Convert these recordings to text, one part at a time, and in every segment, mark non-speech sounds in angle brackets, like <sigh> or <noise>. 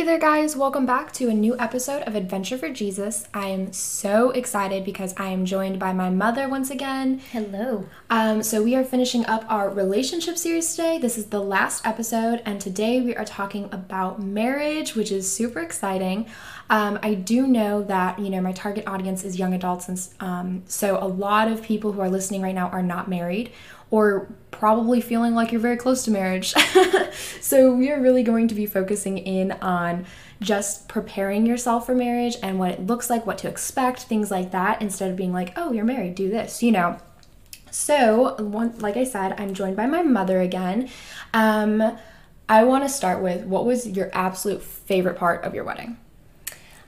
Hey there, guys. Welcome back to a new episode of Adventure for Jesus. I am so excited because I am joined by my mother once again. Hello. Um, so, we are finishing up our relationship series today. This is the last episode, and today we are talking about marriage, which is super exciting. Um, I do know that, you know, my target audience is young adults, and um, so a lot of people who are listening right now are not married or probably feeling like you're very close to marriage. <laughs> so, we are really going to be focusing in on just preparing yourself for marriage and what it looks like, what to expect, things like that, instead of being like, oh, you're married, do this, you know. So, one, like I said, I'm joined by my mother again. Um, I want to start with what was your absolute favorite part of your wedding?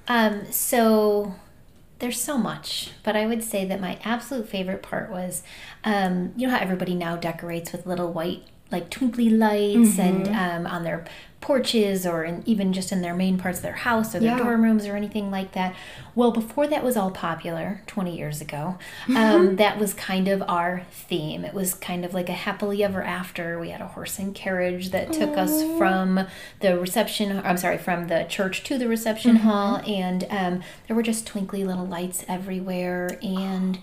Um, so there's so much, but I would say that my absolute favorite part was, um, you know how everybody now decorates with little white like twinkly lights and um, on their porches or in, even just in their main parts of their house or their Yeah. dorm rooms or anything like that. Well, before that was all popular 20 years ago, um, that was kind of our theme. It was kind of like a happily ever after. We had a horse and carriage that took us from the reception, I'm sorry, from the church to the reception hall, and um, there were just twinkly little lights everywhere. And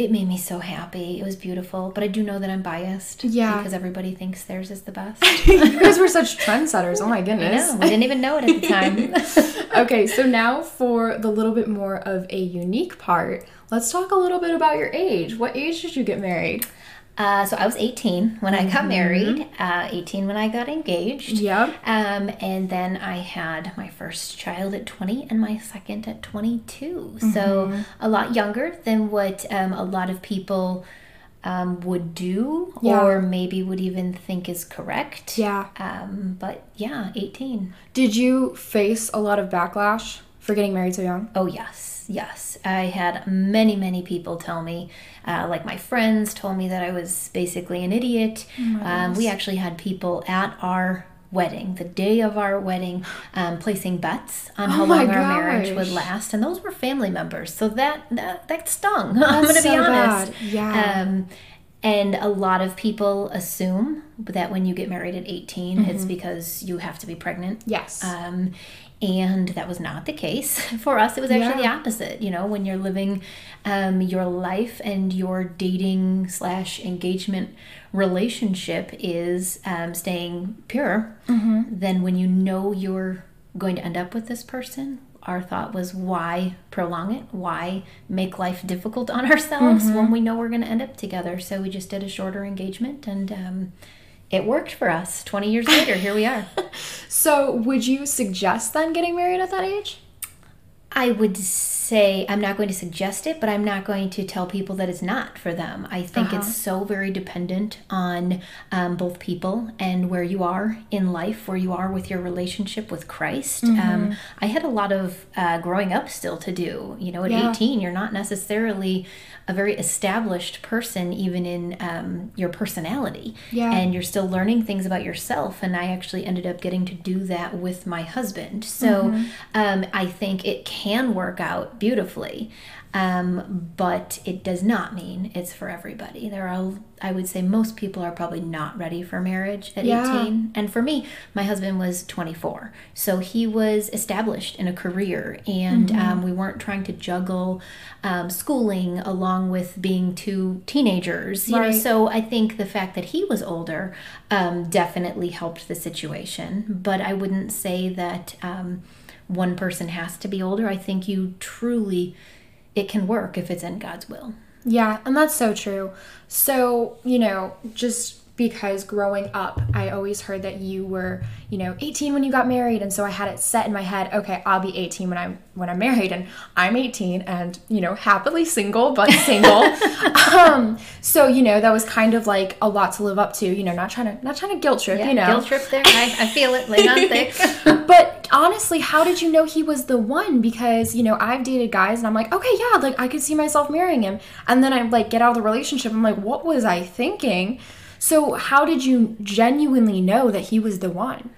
it made me so happy. It was beautiful, but I do know that I'm biased. Yeah. Because everybody thinks theirs is the best. <laughs> you guys were such trendsetters. Oh my I goodness. know. We didn't even know it at the time. <laughs> okay, so now for the little bit more of a unique part, let's talk a little bit about your age. What age did you get married? Uh, so I was 18 when I Mm-hmm. got married, uh, 18 when I got engaged. Yep. Um, and then I had my first child at 20 and my second at 22. Mm-hmm. So a lot younger than what um, a lot of people um, would do Yeah. or maybe would even think is correct. Yeah. Um, but yeah, 18. Did you face a lot of backlash for getting married so young? Oh, yes, yes. I had many, many people tell me, uh, like my friends told me that I was basically an idiot. um, we actually had people at our wedding, the day of our wedding, um, placing bets on how Oh my long our marriage would last. And those were family members. So that, that, that stung. <laughs> I'm That's going to so be honest. bad. Yeah. Um, and a lot of people assume that when you get married at 18, it's because you have to be pregnant. yes. Um, and that was not the case <laughs> for us. It was actually Yeah. the opposite. You know, when you're living um, your life and your dating slash engagement relationship is um, staying pure, Mm-hmm. then when you know you're going to end up with this person, our thought was why prolong it? Why make life difficult on <laughs> ourselves Mm-hmm. when we know we're going to end up together? So we just did a shorter engagement and um, it worked for us. 20 years later, here we are. <laughs> so, would you suggest then getting married at that age? I would say I'm not going to suggest it, but I'm not going to tell people that it's not for them. I think Uh-huh. it's so very dependent on um, both people and where you are in life, where you are with your relationship with Christ. Mm-hmm. Um, I had a lot of uh, growing up still to do. You know, at Yeah. 18, you're not necessarily a very established person, even in um, your personality. Yeah. And you're still learning things about yourself. And I actually ended up getting to do that with my husband. So Mm-hmm. um, I think it can work out beautifully. Um, but it does not mean it's for everybody. There are, I would say, most people are probably not ready for marriage at Yeah. 18. And for me, my husband was 24. So he was established in a career, and Mm-hmm. um, we weren't trying to juggle um, schooling along with being two teenagers. You know, so I think the fact that he was older um, definitely helped the situation. But I wouldn't say that um, one person has to be older. I think you truly, it can work if it's in God's will. Yeah, and that's so true. So, you know, just because growing up, I always heard that you were, you know, 18 when you got married, and so I had it set in my head, okay, I'll be 18 when I'm when I'm married, and I'm 18 and, you know, happily single, but <laughs> single. um, so, you know, that was kind of like a lot to live up to, you know, not trying to not trying to guilt trip, you know. guilt trip there. I, I feel it. Lay on thick. <laughs> But honestly, how did you know he was the one? Because, you know, I've dated guys and I'm like, okay, yeah, like I could see myself marrying him. And then I like get out of the relationship. I'm like, what was I thinking? So, how did you genuinely know that he was the one?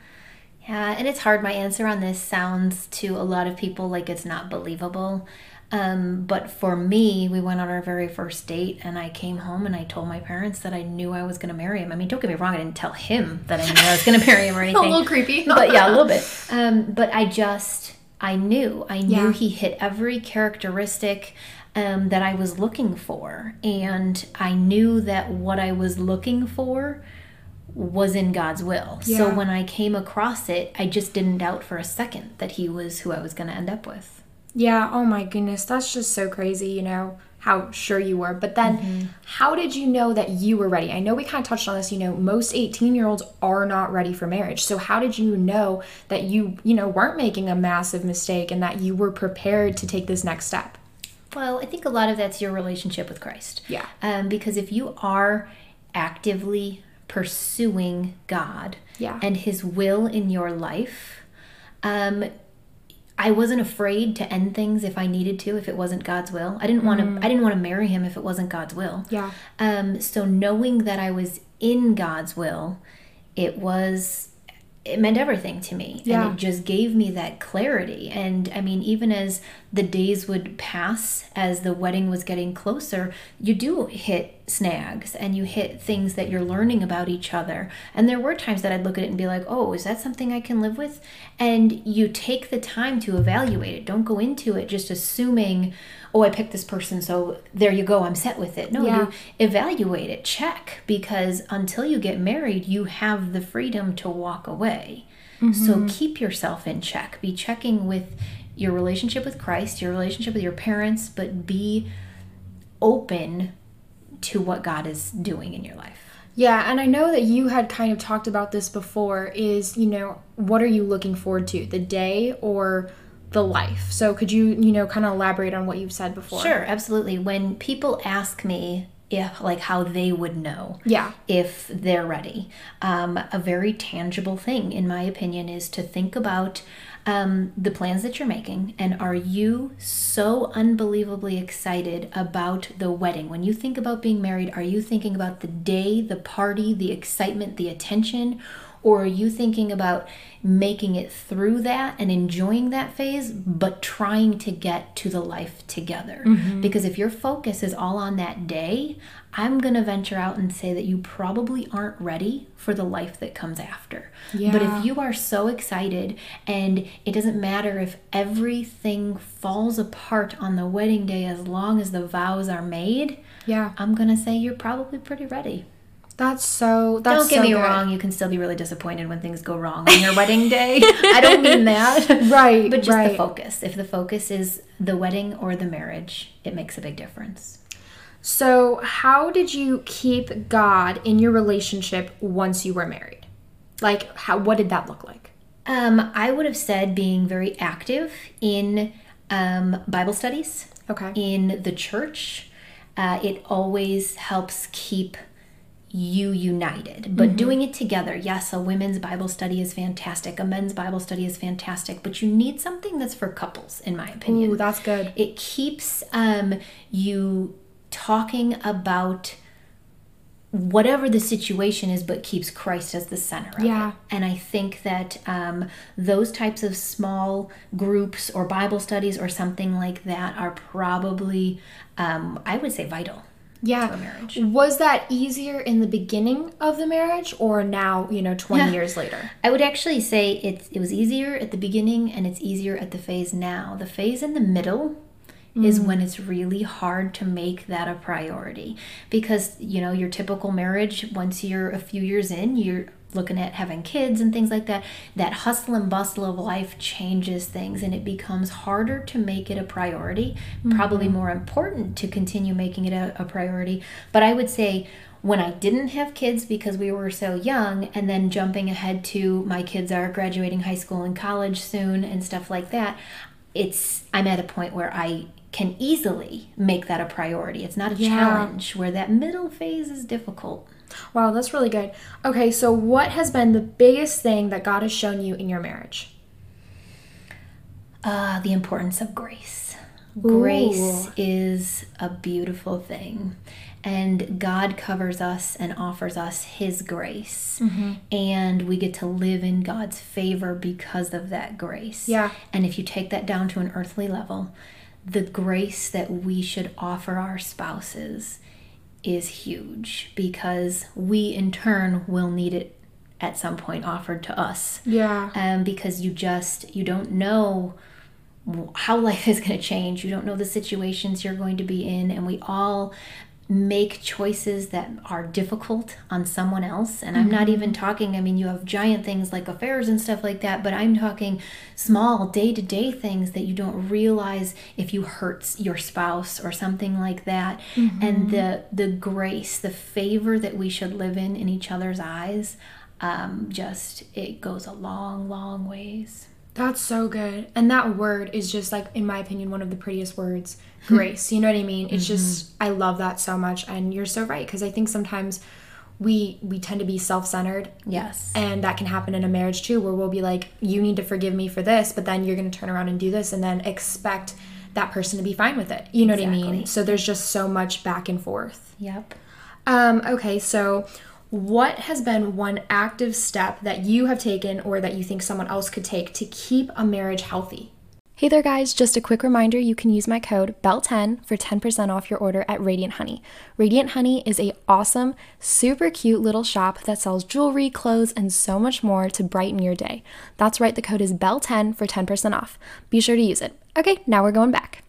Yeah, and it's hard. My answer on this sounds to a lot of people like it's not believable. Um, but for me, we went on our very first date, and I came home and I told my parents that I knew I was going to marry him. I mean, don't get me wrong, I didn't tell him that I knew I was going <laughs> to marry him or anything. a little creepy. but yeah, a little bit. <laughs> Um, but I just, I knew, I knew Yeah. he hit every characteristic um, that I was looking for, and I knew that what I was looking for was in God's will. So when I came across it, I just didn't doubt for a second that he was who I was going to end up with. Yeah, oh my goodness, that's just so crazy, you know, how sure you were. But then, how did you know that you were ready? I know we kind of touched on this, you know, most 18 year olds are not ready for marriage. So, how did you know that you, you know, weren't making a massive mistake and that you were prepared to take this next step? Well, I think a lot of that's your relationship with Christ. Yeah. Um, because if you are actively pursuing God Yeah. and His will in your life, um, I wasn't afraid to end things if I needed to, if it wasn't God's will. I didn't want to. I didn't want to marry him if it wasn't God's will. Yeah. Um, so knowing that I was in God's will, it was it meant everything to me Yeah. and it just gave me that clarity and i mean even as the days would pass as the wedding was getting closer you do hit snags and you hit things that you're learning about each other and there were times that i'd look at it and be like oh is that something i can live with and you take the time to evaluate it don't go into it just assuming oh i picked this person so there you go i'm set with it no Yeah. you evaluate it, check, because until you get married, you have the freedom to walk away. Mm-hmm. So keep yourself in check. Be checking with your relationship with Christ, your relationship with your parents, but be open to what God is doing in your life. Yeah, and I know that you had kind of talked about this before is, you know, what are you looking forward to, the day or the life? So could you, you know, kind of elaborate on what you've said before? Sure, absolutely. When people ask me if, like, how they would know Yeah. if they're ready, um, a very tangible thing, in my opinion, is to think about um, the plans that you're making and are you so unbelievably excited about the wedding? When you think about being married, are you thinking about the day, the party, the excitement, the attention? Or are you thinking about making it through that and enjoying that phase, but trying to get to the life together? Mm-hmm. Because if your focus is all on that day, I'm going to venture out and say that you probably aren't ready for the life that comes after. But if you are so excited and it doesn't matter if everything falls apart on the wedding day as long as the vows are made, Yeah. I'm going to say you're probably pretty ready. That's so that's don't get so me good. wrong, you can still be really disappointed when things go wrong on your wedding day. I don't mean <laughs> that. Right. But just the focus. If the focus is the wedding or the marriage, it makes a big difference. So, how did you keep God in your relationship once you were married? Like, how? What did that look like? Um, I would have said being very active in um, Bible studies, Okay. in the church. Uh, it always helps keep you united, but doing it together. Yes, a women's Bible study is fantastic, a men's Bible study is fantastic, but you need something that's for couples, in my opinion. Ooh, that's good. it keeps um, you talking about whatever the situation is, but keeps Christ as the center of Yeah. it. And I think that um, those types of small groups or Bible studies or something like that are probably, um, I would say, vital Yeah. marriage. Was that easier in the beginning of the marriage or now, you know, 20 Yeah. years later? I would actually say it, it was easier at the beginning and it's easier at the phase now. The phase in the middle is mm. when it's really hard to make that a priority because, you know, your typical marriage, once you're a few years in, you're looking at having kids and things like that. That hustle and bustle of life changes things and it becomes harder to make it a priority, probably mm-hmm. more important to continue making it a, a priority. But I would say, when I didn't have kids because we were so young, and then jumping ahead to my kids are graduating high school and college soon and stuff like that, it's I'm at a point where I can easily make that a priority. It's not a Yeah. challenge where that middle phase is difficult. Wow, that's really good. Okay, so what has been the biggest thing that God has shown you in your marriage? Uh, the importance of grace. Ooh. Grace is a beautiful thing. And God covers us and offers us His grace. Mm-hmm. And we get to live in God's favor because of that grace. Yeah. And if you take that down to an earthly level, the grace that we should offer our spouses is huge because we in turn will need it at some point offered to us. Yeah. Um, because you just you don't know how life <laughs> is going to change. You don't know the situations you're going to be in, and we all make choices that are difficult on someone else. And I'm not even talking, I mean, you have giant things like affairs and stuff like that, but I'm talking small day to day things that you don't realize if you hurt your spouse or something like that. And the, the grace, the favor that we should live in in each other's eyes, um, just, it goes a long, long ways. That's so good. And that word is just like, in my opinion, one of the prettiest words <laughs> grace. You know what I mean? It's just, I love that so much. And you're so right. Because I think sometimes we we tend to be self-centered Yes. and that can happen in a marriage too where we'll be like you need to forgive me for this but then you're going to turn around and do this and then expect that person to be fine with it you know what i mean so there's just so much back and forth Yep. um okay so what has been one active step that you have taken or that you think someone else could take to keep a marriage healthy Hey there, guys. Just a quick reminder you can use my code BELL10 for 10% off your order at Radiant Honey. Radiant Honey is a awesome, super cute little shop that sells jewelry, clothes, and so much more to brighten your day. That's right, the code is BELL10 for 10% off. Be sure to use it. Okay, now we're going back.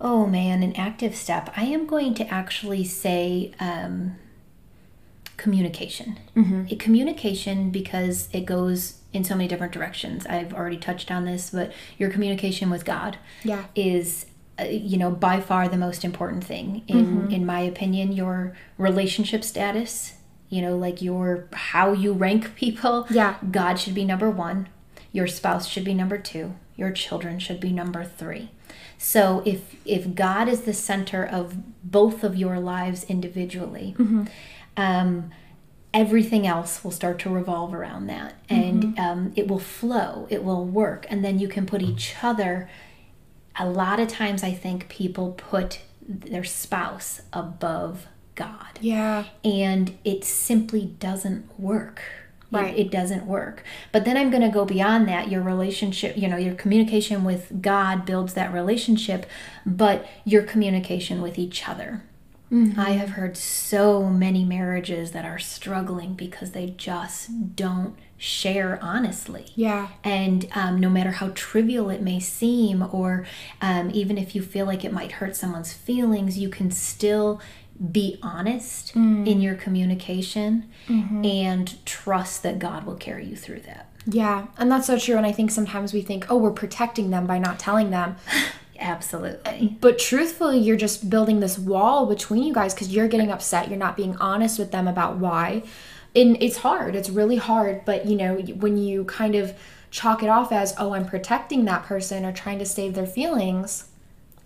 Oh man, an active step. I am going to actually say um, communication. Mm-hmm. It- communication because it goes in so many different directions. I've already touched on this, but your communication with God Yeah. is, uh, you know, by far the most important thing in mm-hmm. in my opinion. Your relationship status, you know, like your how you rank <laughs> people. Yeah. God should be number one. Your spouse should be number two. Your children should be number three. So if if God is the center of both of your lives individually, mm-hmm. Um, everything else will start to revolve around that, and um, it will flow. It will work, and then you can put each other. A lot of times, I think people put their spouse above God Yeah. and it simply doesn't work. It- Right. It, doesn't work. But then I'm going to go beyond that. Your relationship, you know, your communication with God builds that relationship, but your communication with each other. I have heard so many marriages that are struggling because they just don't share honestly. Yeah. And um, no matter how trivial it may seem, or um, even if you feel like it might hurt someone's feelings, you can still be honest in your communication and trust that God will carry you through that. Yeah. And that's so true. And I think sometimes we think, oh, we're protecting them by not telling them. <laughs> Absolutely. But truthfully, you're just building this wall between you guys because you're getting upset. You're not being honest with them about why. And it's hard. It's really hard. But, you know, when you kind of chalk it off as, oh, I'm protecting that person or trying to save their feelings,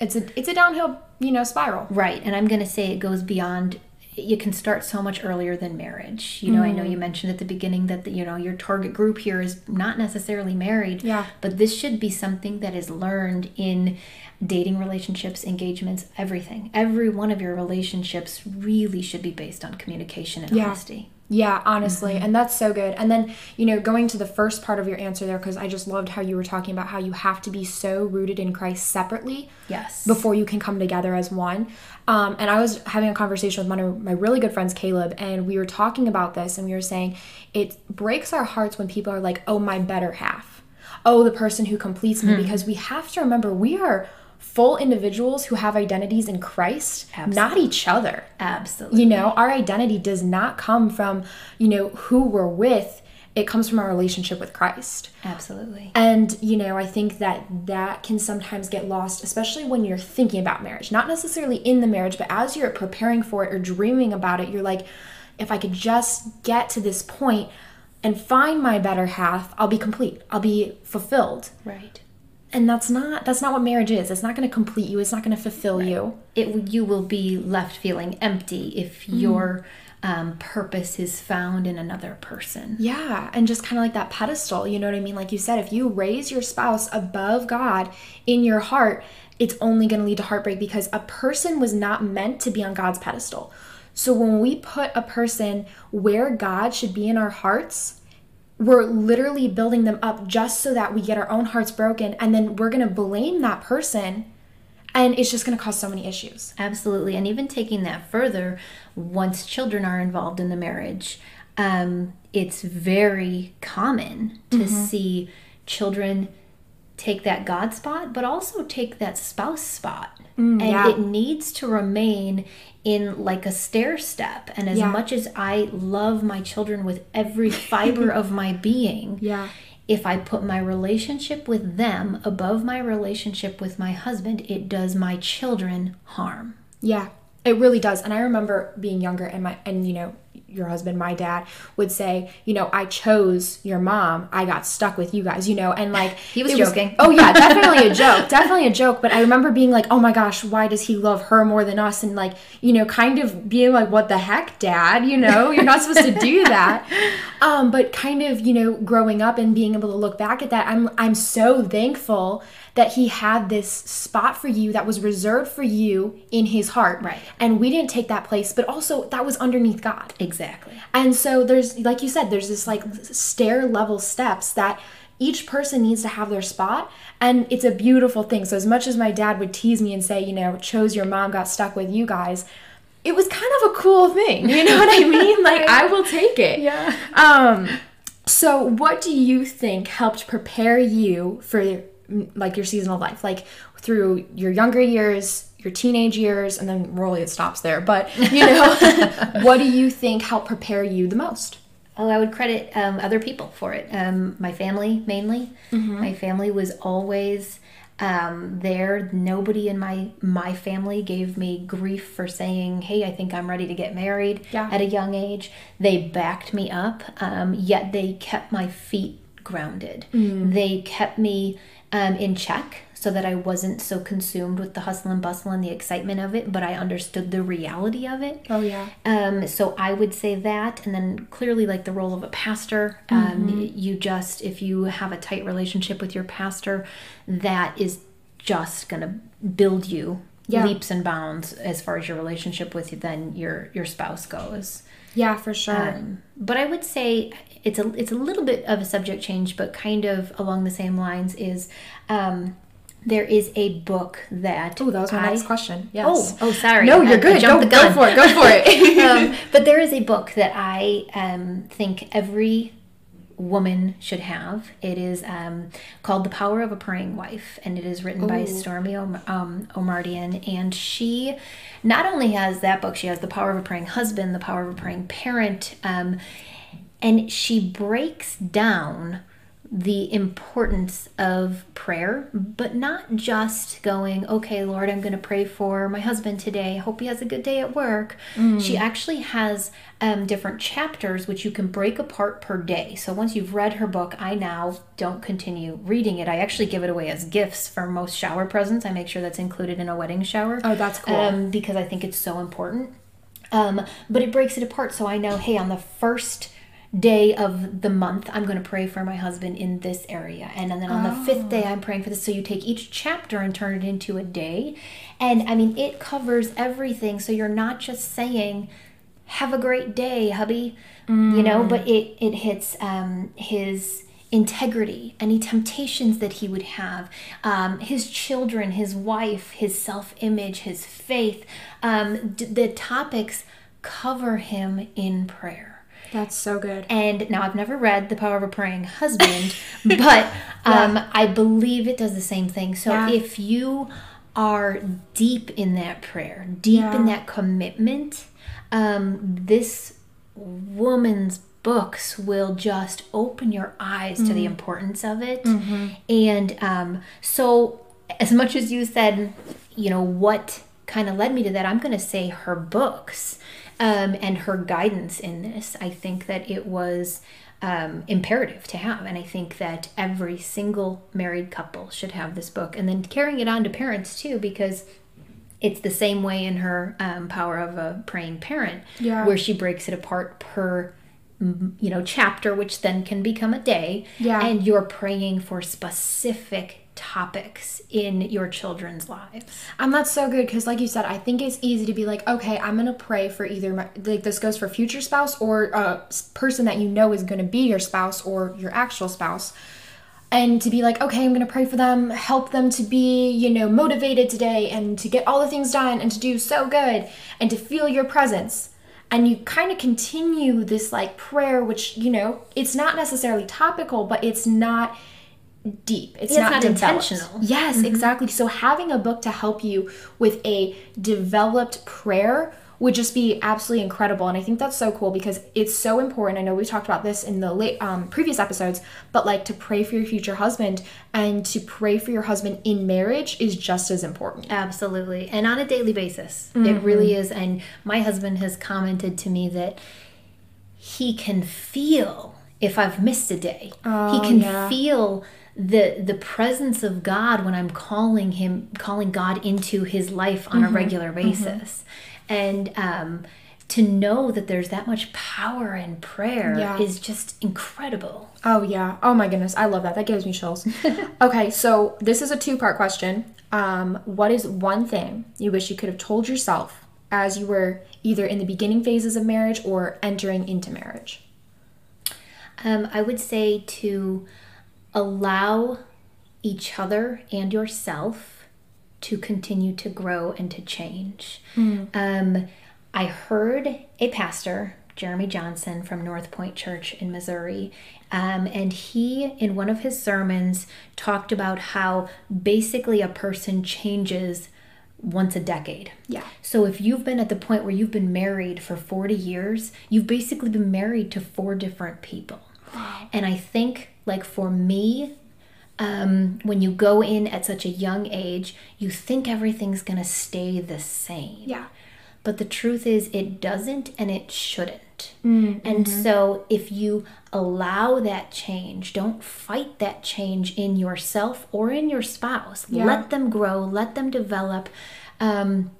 it's a it's a downhill, you know, spiral. Right. And I'm going to say it goes beyond you can start so much earlier than marriage. You know, I know you mm. mentioned at the beginning that the, you know, your target group here is not necessarily married. Yeah. But this should be something that is learned in dating relationships, engagements, everything. Every one of your relationships really should be based on communication and Yeah. honesty. Yeah, honestly. And that's so good. And then, you know, going to the first part of your answer there, because I just loved how you were talking about how you have to be so rooted in Christ separately Yes. before you can come together as one. Um, and I was having a conversation with one of my really good friends, Caleb, and we were talking about this, and we were saying it breaks our hearts when people are like, oh, my better half. Oh, the person who completes me. Because we have to remember we are full individuals who have identities in Christ, not each other. Absolutely. You know, our identity does not come from, you know, who we're with. It comes from our relationship with Christ. Absolutely. And, you know, I think that that can sometimes get lost, especially when you're thinking about marriage. Not necessarily in the marriage, but as you're preparing for it or dreaming about it, you're like, if I could just get to this point and find my better half, I'll be complete. I'll be fulfilled. Right. And that's not that's not what marriage is. It's not going to complete you. It's not going to fulfill you. It you will be left feeling empty if your um, purpose is found in another person. Yeah, and just kind of like that pedestal, you know what I mean? Like you said, if you raise your spouse above God in your heart, it's only going to lead to heartbreak because a person was not meant to be on God's pedestal. So when we put a person where God should be in our hearts, we're literally building them up just so that we get our own hearts broken and then we're going to blame that person and it's just going to cause so many issues. Absolutely. And even taking that further, once children are involved in the marriage, um, it's very common to mm-hmm. see children take that God spot, but also take that spouse spot. Mm, and yeah. it needs to remain in like a stair step. And as yeah. much as I love my children with every fiber of my <laughs> being, yeah. if I put my relationship with them above my relationship with my husband, it does my children harm. Yeah. It really does. And I remember being younger and my and you know, your husband, my dad, would say, you know, I chose your mom. I got stuck with you guys, you know, and like <laughs> he was joking. Was, oh yeah, <laughs> definitely a joke, definitely a joke. But I remember being like, oh my gosh, why does he love her more than us? And like, you know, kind of being like, what the heck, dad? You know, you're not supposed to do <laughs> that. Um, but kind of, you know, growing up and being able to look back at that, I'm I'm so thankful that he had this spot for you that was reserved for you in his heart. Right. And we didn't take that place, but also that was underneath God. Exactly. And so there's, like you said, there's this like stair level steps that each person needs to have their spot and it's a beautiful thing so as much as my dad would tease me and say you know chose your mom got stuck with you guys it was kind of a cool thing you know what i <laughs> mean like i will take it yeah um so what do you think helped prepare you for like your seasonal life, like through your younger years, your teenage years, and then really it stops there. But you know, <laughs> what do you think helped prepare you the most? Oh, I would credit um, other people for it. Um, my family mainly. Mm-hmm. My family was always um, there. Nobody in my my family gave me grief for saying, "Hey, I think I'm ready to get married." Yeah. At a young age, they backed me up. Um, yet they kept my feet grounded. Mm. They kept me um, in check so that I wasn't so consumed with the hustle and bustle and the excitement of it, but I understood the reality of it. Oh, yeah. Um, so I would say that. And then clearly, like the role of a pastor, um, mm-hmm. you just, if you have a tight relationship with your pastor, that is just going to build you yeah. leaps and bounds as far as your relationship with you, then your your spouse goes. Yeah, for sure. Um, but I would say it's a it's a little bit of a subject change, but kind of along the same lines is. Um, there is a book that. Oh, that was my I, next question. Yes. Oh, oh, sorry. No, you're I, good. I go, go for it. Go for it. <laughs> <laughs> um, but there is a book that I um, think every woman should have. It is um, called The Power of a Praying Wife, and it is written Ooh. by Stormie um, Omartian. And she not only has that book, she has The Power of a Praying Husband, The Power of a Praying Parent. Um, and she breaks down the importance of prayer, but not just going, okay, Lord, I'm going to pray for my husband today. Hope he has a good day at work. Mm. She actually has um, different chapters which you can break apart per day. So once you've read her book, I now don't continue reading it. I actually give it away as gifts for most shower presents. I make sure that's included in a wedding shower. Oh, that's cool. Um, because I think it's so important. Um, but it breaks it apart so I know, hey, on the first day of the month i'm going to pray for my husband in this area. And, then on oh. the fifth day i'm praying for this. So you take each chapter and turn it into a day. And i mean it covers everything. So you're not just saying have a great day hubby mm. you know but it it hits um his integrity any temptations that he would have um, his children his wife his self-image his faith um, d- the topics cover him in prayer that's so good. And now I've never read The Power of a Praying Husband, <laughs> but um, yeah. I believe it does the same thing. So yeah. if you are deep in that prayer, deep yeah. in that commitment, um, this woman's books will just open your eyes mm to the mm. importance of it. Mm-hmm. And um, so, as much as you said, you know, what kind of led me to that, I'm going to say her books um, and her guidance in this. I think that it was um, imperative to have. And I think that every single married couple should have this book. And then carrying it on to parents too, because it's the same way in her um, Power of a Praying Parent, yeah. where she breaks it apart per you know chapter which then can become a day yeah and you're praying for specific topics in your children's lives. And that's so good because, like you said, I think it's easy to be like, okay, I'm gonna pray for either my, like this goes for future spouse or uh, a person that you know is gonna be your spouse or your actual spouse, and to be like, okay, I'm gonna pray for them, help them to be, you know, motivated today and to get all the things done and to do so good and to feel your presence. And you kind of continue this like prayer, which you know, it's not necessarily topical, but it's not deep. It's Yeah, it's not, not developed. intentional. Yes, exactly. So having a book to help you with a developed prayer would just be absolutely incredible. And I think that's so cool because it's so important. I know we talked about this in the late um, previous episodes, but like to pray for your future husband and to pray for your husband in marriage is just as important. Absolutely. And on a daily basis. It really is. And my husband has commented to me that he can feel if I've missed a day. oh, he can yeah. feel the the presence of God when I'm calling him calling God into his life on a regular basis. And um to know that there's that much power in prayer Yeah. is just incredible. Oh, yeah. Oh, my goodness. I love that. That gives me chills. <laughs> okay, so this is a two part question. Um, what is one thing you wish you could have told yourself as you were either in the beginning phases of marriage or entering into marriage? Um, I would say to allow each other and yourself to continue to grow and to change. Um, I heard a pastor, Jeremy Johnson from North Point Church in Missouri, um, and he, in one of his sermons, talked about how basically a person changes once a decade. Yeah. So if you've been at the point where you've been married for 40 years, you've basically been married to four different people. And I think, like for me, um, when you go in at such a young age, you think everything's going to stay the same. Yeah. But the truth is, it doesn't and it shouldn't. And so, if you allow that change, don't fight that change in yourself or in your spouse. Yeah. Let them grow, let them develop. Um,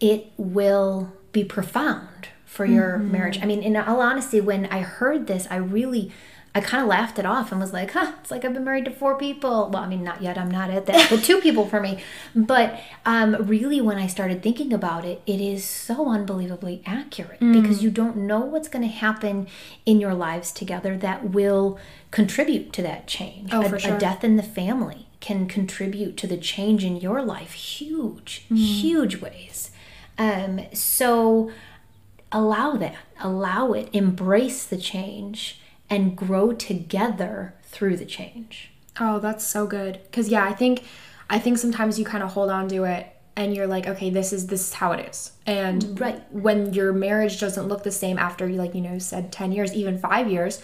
it will be profound for your marriage. I mean, in all honesty, when I heard this, I really. I kind of laughed it off and was like, huh, it's like I've been married to four people. Well, I mean, not yet, I'm not at that, but two people for me. But um, really, when I started thinking about it, it is so unbelievably accurate because you don't know what's going to happen in your lives together that will contribute to that change. Oh, a, for a death in the family can contribute to the change in your life huge, huge ways. Um, so allow that, allow it, embrace the change, and grow together through the change. Oh, that's so good. Cause yeah, I think I think sometimes you kind of hold on to it and you're like, okay, this is this is how it is. And Right. when your marriage doesn't look the same after you like, you know, said 10 years, even 5 years,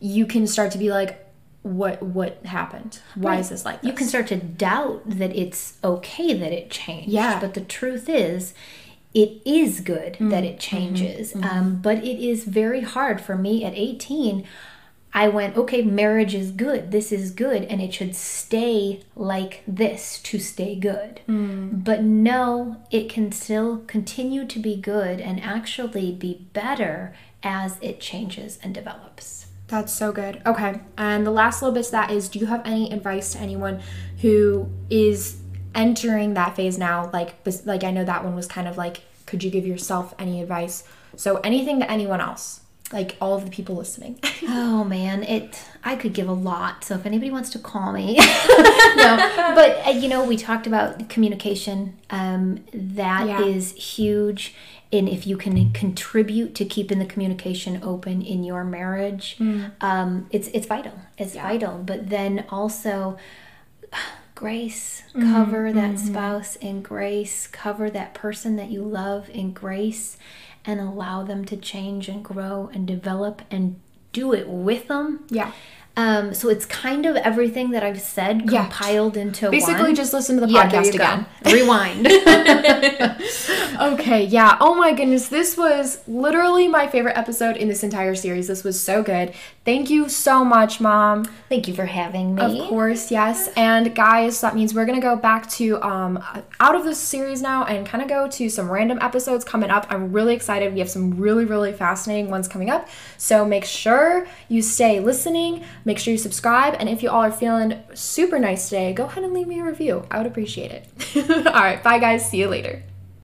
you can start to be like what what happened? Why is this like this? You can start to doubt that it's okay that it changed. Yeah. But the truth is, it is good mm. that it changes. Mm-hmm. Um, but it is very hard for me at 18. I went, okay, marriage is good. This is good. And it should stay like this to stay good. Mm. But no, it can still continue to be good and actually be better as it changes and develops. That's so good. Okay. And the last little bit to that is do you have any advice to anyone who is entering that phase now? Like, like I know that one was kind of like, could you give yourself any advice? So anything to anyone else, like all of the people listening. <laughs> Oh man, it I could give a lot. So if anybody wants to call me, <laughs> no. But uh, you know, we talked about communication. Um, that is Yeah. huge. And if you can contribute to keeping the communication open in your marriage, um, it's it's vital. It's vital. But then also grace. Mm-hmm, Cover that mm-hmm. spouse in grace. Cover that person that you love in grace and allow them to change and grow and develop and do it with them. Yeah. Um, so it's kind of everything that i've said Yeah. compiled into Basically, one just listen to the yeah, podcast again. <laughs> rewind <laughs> Okay, yeah. Oh my goodness. This was literally my favorite episode in this entire series. This was so good. Thank you so much, Mom. Thank you for having me. Of course, yes. And guys, that means we're gonna go back to um out of this series now and kind of go to some random episodes coming up. I'm really excited. We have some really, really fascinating ones coming up. So make sure you stay listening, make sure you subscribe, and if you all are feeling super nice today, go ahead and leave me a review. I would appreciate it. <laughs> all right, bye guys. See you later.